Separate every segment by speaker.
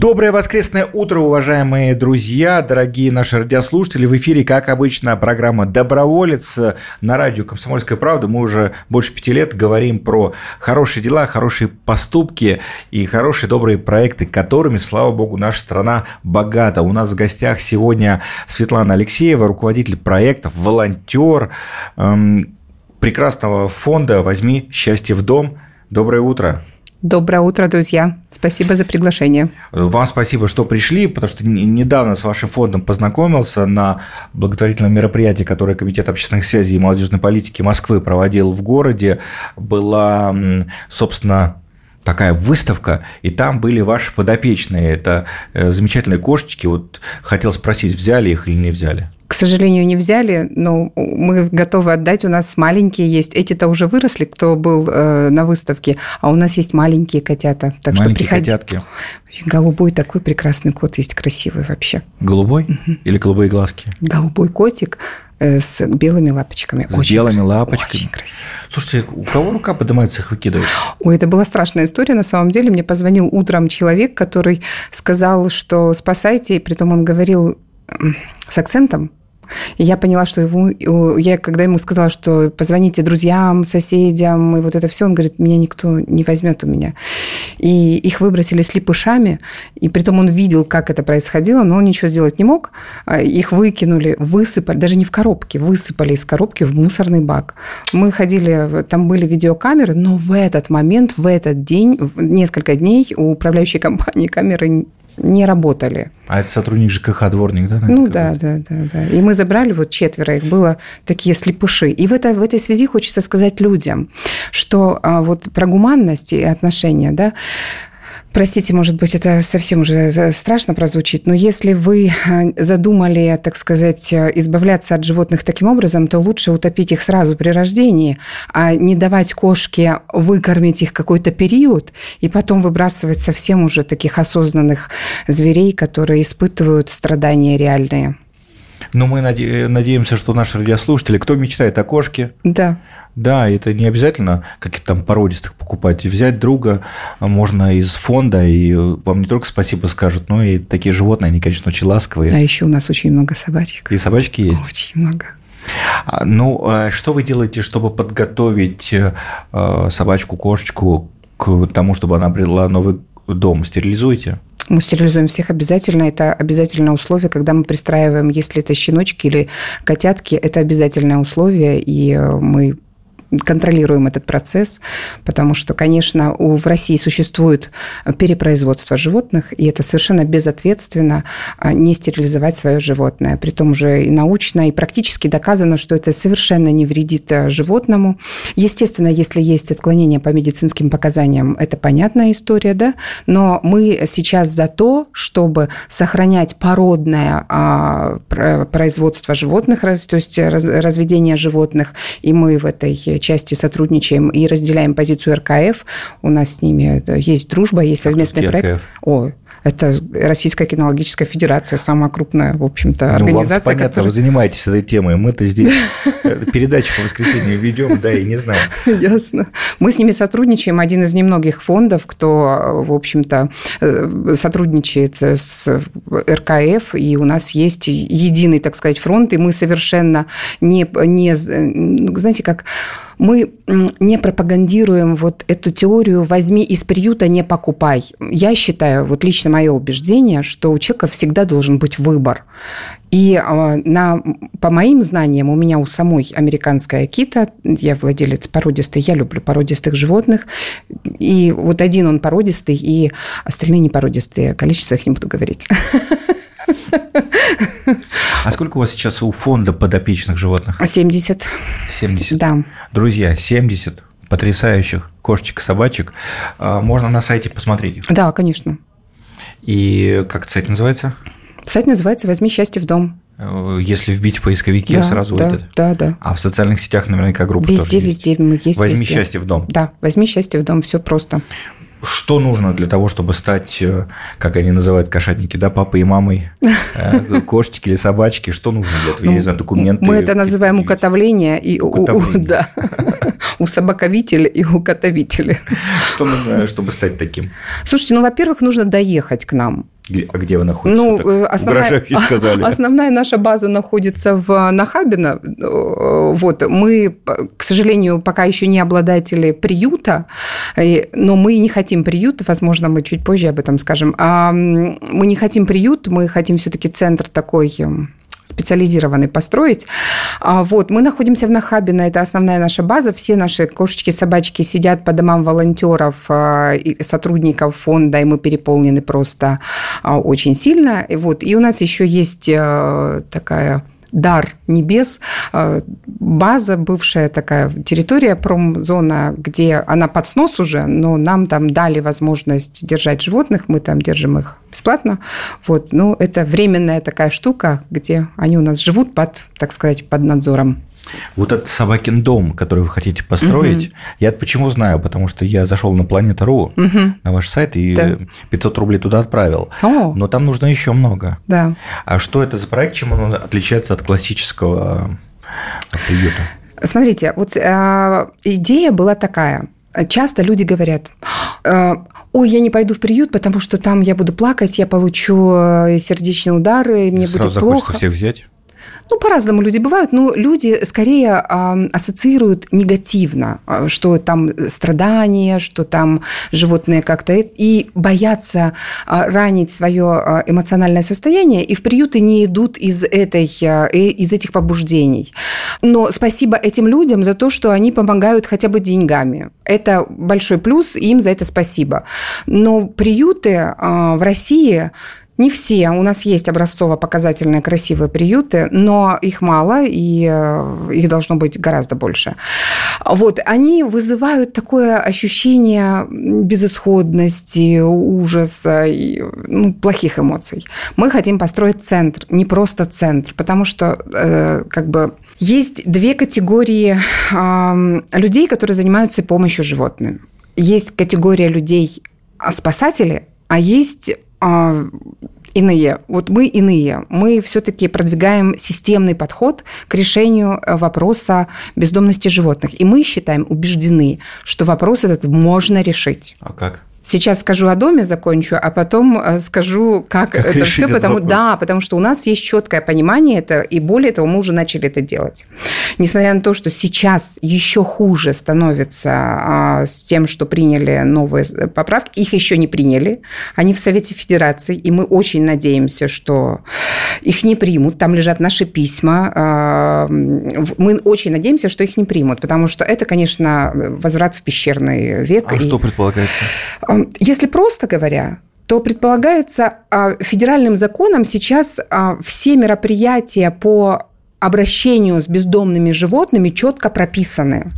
Speaker 1: Доброе воскресное утро, уважаемые друзья, дорогие наши радиослушатели. В эфире, как обычно, программа «Доброволец» на радио «Комсомольская правда». Мы уже больше пяти лет говорим про хорошие дела, хорошие поступки и хорошие добрые проекты, которыми, слава богу, наша страна богата. У нас в гостях сегодня Светлана Алексеева, руководитель проектов, волонтер эм, прекрасного фонда «Возьми счастье в дом». Доброе утро.
Speaker 2: Доброе утро, друзья. Спасибо за приглашение.
Speaker 1: Вам спасибо, что пришли, потому что недавно с вашим фондом познакомился на благотворительном мероприятии, которое Комитет общественных связей и молодежной политики Москвы проводил в городе. Была, собственно, такая выставка, и там были ваши подопечные. Это э, замечательные кошечки. Вот хотел спросить, взяли их или не взяли?
Speaker 2: К сожалению, не взяли, но мы готовы отдать. У нас маленькие есть. Эти-то уже выросли, кто был э, на выставке, а у нас есть маленькие котята. Так маленькие что приходи. котятки. Голубой такой прекрасный кот есть, красивый вообще.
Speaker 1: Голубой угу. или голубые глазки?
Speaker 2: Голубой котик э, с белыми лапочками.
Speaker 1: С очень, белыми лапочками. Очень красиво. Слушайте, у кого рука поднимается, их выкидывать?
Speaker 2: Ой, это была страшная история. На самом деле мне позвонил утром человек, который сказал, что спасайте, и притом он говорил с акцентом, и я поняла, что его, я когда ему сказала, что позвоните друзьям, соседям, и вот это все, он говорит, меня никто не возьмет у меня. И их выбросили слепышами, и притом он видел, как это происходило, но он ничего сделать не мог. А их выкинули, высыпали, даже не в коробке, высыпали из коробки в мусорный бак. Мы ходили, там были видеокамеры, но в этот момент, в этот день, в несколько дней у управляющей компании камеры не работали.
Speaker 1: А это сотрудник ЖКХ, дворник, да?
Speaker 2: Ну да, да, да, да. И мы забрали вот четверо, их было такие слепыши. И в, это, в этой связи хочется сказать людям, что а, вот про гуманность и отношения, да, Простите, может быть, это совсем уже страшно прозвучит, но если вы э, задумали, так сказать, избавляться от животных таким образом, то лучше утопить их сразу при рождении, а не давать кошке выкормить их какой-то период и потом выбрасывать совсем уже таких осознанных зверей, которые испытывают страдания реальные.
Speaker 1: Но мы надеемся, что наши радиослушатели, кто мечтает о кошке,
Speaker 2: да.
Speaker 1: Да, это не обязательно каких-то там породистых покупать. Взять друга можно из фонда, и вам не только спасибо скажут, но и такие животные, они, конечно, очень ласковые.
Speaker 2: А еще у нас очень много собачек.
Speaker 1: И собачки есть?
Speaker 2: Очень много.
Speaker 1: А, ну, а что вы делаете, чтобы подготовить э, собачку, кошечку к тому, чтобы она обрела новый дом? Стерилизуете?
Speaker 2: Мы стерилизуем всех обязательно. Это обязательное условие, когда мы пристраиваем, если это щеночки или котятки, это обязательное условие, и э, мы контролируем этот процесс, потому что, конечно, у, в России существует перепроизводство животных, и это совершенно безответственно а, не стерилизовать свое животное. Притом уже и научно, и практически доказано, что это совершенно не вредит а, животному. Естественно, если есть отклонения по медицинским показаниям, это понятная история, да, но мы сейчас за то, чтобы сохранять породное а, производство животных, то есть разведение животных, и мы в этой части сотрудничаем и разделяем позицию РКФ. У нас с ними есть дружба, есть совместный а проект. РКФ? О, это Российская кинологическая федерация, самая крупная, в общем-то, ну, организация.
Speaker 1: Вам понятно, которая... вы занимаетесь этой темой. Мы-то здесь э, передачи по воскресенью ведем, да, и не знаем.
Speaker 2: Ясно. Мы с ними сотрудничаем. Один из немногих фондов, кто, в общем-то, э, сотрудничает с РКФ, и у нас есть единый, так сказать, фронт, и мы совершенно не, не знаете, как мы не пропагандируем вот эту теорию «возьми из приюта, не покупай». Я считаю, вот лично мое убеждение, что у человека всегда должен быть выбор. И а, на, по моим знаниям, у меня у самой американская кита, я владелец породистой, я люблю породистых животных, и вот один он породистый, и остальные не породистые, количество их не буду говорить.
Speaker 1: А сколько у вас сейчас у фонда подопечных животных?
Speaker 2: 70.
Speaker 1: 70?
Speaker 2: Да.
Speaker 1: Друзья, 70 потрясающих кошечек и собачек. А, можно на сайте посмотреть их?
Speaker 2: Да, конечно.
Speaker 1: И как сайт называется?
Speaker 2: Сайт называется «Возьми счастье в дом».
Speaker 1: Э, если вбить в поисковике, да, сразу
Speaker 2: да,
Speaker 1: выйдет?
Speaker 2: Да, да.
Speaker 1: А в социальных сетях наверняка группа
Speaker 2: везде,
Speaker 1: тоже
Speaker 2: есть? Везде, мы есть
Speaker 1: «Возьми
Speaker 2: везде.
Speaker 1: счастье в дом».
Speaker 2: Да, «Возьми счастье в дом», все просто.
Speaker 1: Что нужно для того, чтобы стать, э, как они называют кошатники, да, папой и мамой, э, кошечки или собачки? Что нужно для этого? Я не знаю, документы?
Speaker 2: Мы это называем укотовление. И укотовление. У, да. у собаковителя и у котовителя.
Speaker 1: Что нужно, чтобы стать таким?
Speaker 2: Слушайте, ну, во-первых, нужно доехать к нам.
Speaker 1: А где вы находитесь?
Speaker 2: Ну, э, основная, сказали. основная наша база находится в Нахабино. Э, вот, мы, к сожалению, пока еще не обладатели приюта, но мы не хотим приют, возможно, мы чуть позже об этом скажем. А мы не хотим приют, мы хотим все-таки центр такой специализированный построить. А, вот, мы находимся в Нахабино, это основная наша база. Все наши кошечки, собачки сидят по домам волонтеров, а, сотрудников фонда, и мы переполнены просто а, очень сильно. И, вот, и у нас еще есть такая дар небес, э, база, бывшая такая территория, промзона, где она под снос уже, но нам там дали возможность держать животных, мы там держим их бесплатно. Вот, но это временная такая штука, где они у нас живут под, так сказать, под надзором.
Speaker 1: Вот этот собакин дом, который вы хотите построить, угу. я почему знаю, потому что я зашел на Планета.ру, угу. на ваш сайт, и да. 500 рублей туда отправил. О. Но там нужно еще много.
Speaker 2: Да.
Speaker 1: А что это за проект, чем он отличается от классического приюта?
Speaker 2: Смотрите, вот э, идея была такая. Часто люди говорят, э, ой, я не пойду в приют, потому что там я буду плакать, я получу э, сердечный удар, и мне Сразу будет плохо.
Speaker 1: всех взять?
Speaker 2: Ну, по-разному люди бывают, но люди скорее ассоциируют негативно, а, что там страдания, что там животные как-то... И боятся а, ранить свое эмоциональное состояние, и в приюты не идут из, этой, из этих побуждений. Но спасибо этим людям за то, что они помогают хотя бы деньгами. Это большой плюс, и им за это спасибо. Но приюты в России не все. У нас есть образцово-показательные красивые приюты, но их мало, и э, их должно быть гораздо больше. Вот, они вызывают такое ощущение безысходности, ужаса, и, ну, плохих эмоций. Мы хотим построить центр, не просто центр, потому что э, как бы есть две категории э, людей, которые занимаются помощью животным. Есть категория людей спасатели, а есть иные. Вот мы иные. Мы все-таки продвигаем системный подход к решению э, вопроса бездомности животных. И мы считаем, убеждены, что вопрос этот можно решить.
Speaker 1: А как?
Speaker 2: Сейчас скажу о доме, закончу, а потом э, скажу, как, как это все, потому, да, потому что у нас есть четкое понимание это, и более того, мы уже начали это делать. Несмотря на то, что сейчас еще хуже становится а, с тем, что приняли новые поправки, их еще не приняли, они в Совете Федерации, и мы очень надеемся, что их не примут, там лежат наши письма, а, мы очень надеемся, что их не примут, потому что это, конечно, возврат в пещерный век.
Speaker 1: А и... что предполагается?
Speaker 2: Если просто говоря, то предполагается а, федеральным законом сейчас а, все мероприятия по обращению с бездомными животными четко прописаны.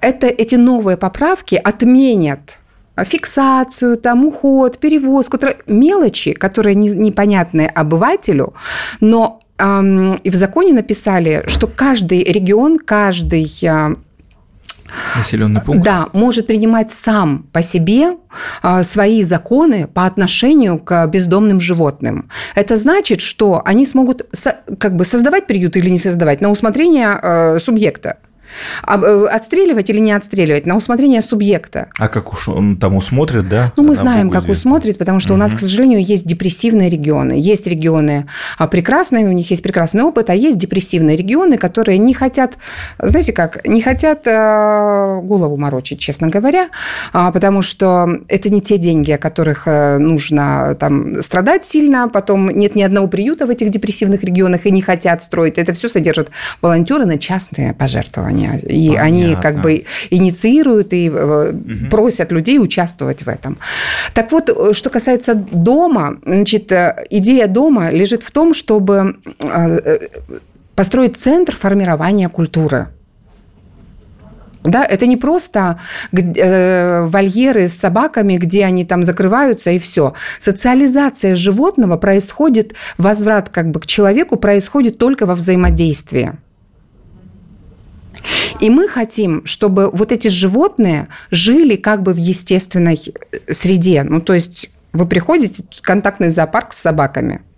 Speaker 2: Это, эти новые поправки отменят фиксацию, там, уход, перевозку, мелочи, которые не, непонятны обывателю, но эм, и в законе написали, что каждый регион, каждый
Speaker 1: населенный пункт.
Speaker 2: Да, может принимать сам по себе а, свои законы по отношению к бездомным животным. Это значит, что они смогут как бы создавать приют или не создавать на усмотрение э, субъекта. Э, отстреливать или не отстреливать на усмотрение субъекта.
Speaker 1: А как уж он там усмотрит, да?
Speaker 2: Ну, мы знаем, как усмотрит, потому что угу. у нас, к сожалению, есть депрессивные регионы. Есть регионы а, прекрасные, у них есть прекрасный опыт, а есть депрессивные регионы, которые не хотят, знаете как, не хотят э, голову морочить, честно говоря, а, потому что это не те деньги, о которых э, нужно там страдать сильно, потом нет ни одного приюта в этих депрессивных регионах и не хотят строить. Это все содержат волонтеры на частные пожертвования движения. И Понятно. они как бы инициируют и угу. просят людей участвовать в этом. Так вот, э, что касается дома, значит, э, идея дома лежит в том, чтобы построить центр формирования культуры. Да, это не просто э, вольеры с собаками, где они там закрываются и все. Социализация животного происходит, возврат как бы к человеку происходит только во взаимодействии. И мы хотим, чтобы вот эти животные жили как бы в естественной среде. Ну, то есть вы приходите в контактный зоопарк с собаками –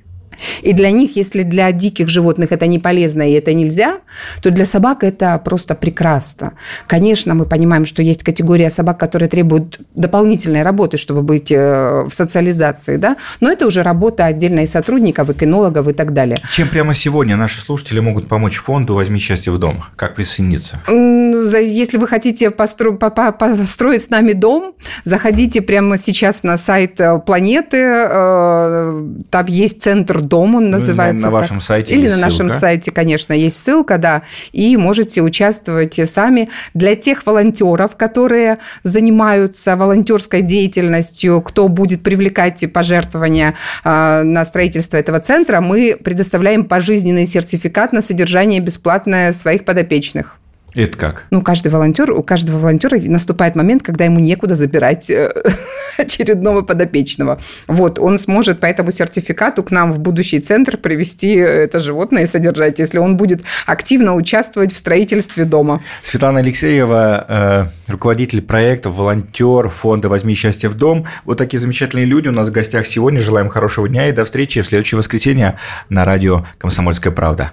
Speaker 2: и для них, если для диких животных это не полезно и это нельзя, то для собак это просто прекрасно. Конечно, мы понимаем, что есть категория собак, которые требуют дополнительной работы, чтобы быть э, в социализации, да, но это уже работа отдельно и сотрудников, и кинологов и так далее.
Speaker 1: Чем прямо сегодня наши слушатели могут помочь фонду «Возьми счастье в дом»? Как присоединиться?
Speaker 2: Если вы хотите постро... построить с нами дом, заходите прямо сейчас на сайт э, Планеты, э, там есть центр дом, он ну, называется.
Speaker 1: На, на вашем сайте
Speaker 2: Или на нашем ссылка. сайте, конечно, есть ссылка, да. И можете участвовать сами. Для тех волонтеров, которые занимаются волонтерской деятельностью, кто будет привлекать пожертвования а, на строительство этого центра, мы предоставляем пожизненный сертификат на содержание бесплатное своих подопечных.
Speaker 1: Это как?
Speaker 2: Ну, каждый волонтер, у каждого волонтера наступает момент, когда ему некуда забирать э, очередного подопечного. Вот, он сможет по этому сертификату к нам в будущий центр привести это животное и содержать, если он будет активно участвовать в строительстве дома.
Speaker 1: Светлана Алексеева, э, руководитель проекта, волонтер фонда «Возьми счастье в дом». Вот такие замечательные люди у нас в гостях сегодня. Желаем хорошего дня и до встречи в следующее воскресенье на радио «Комсомольская правда».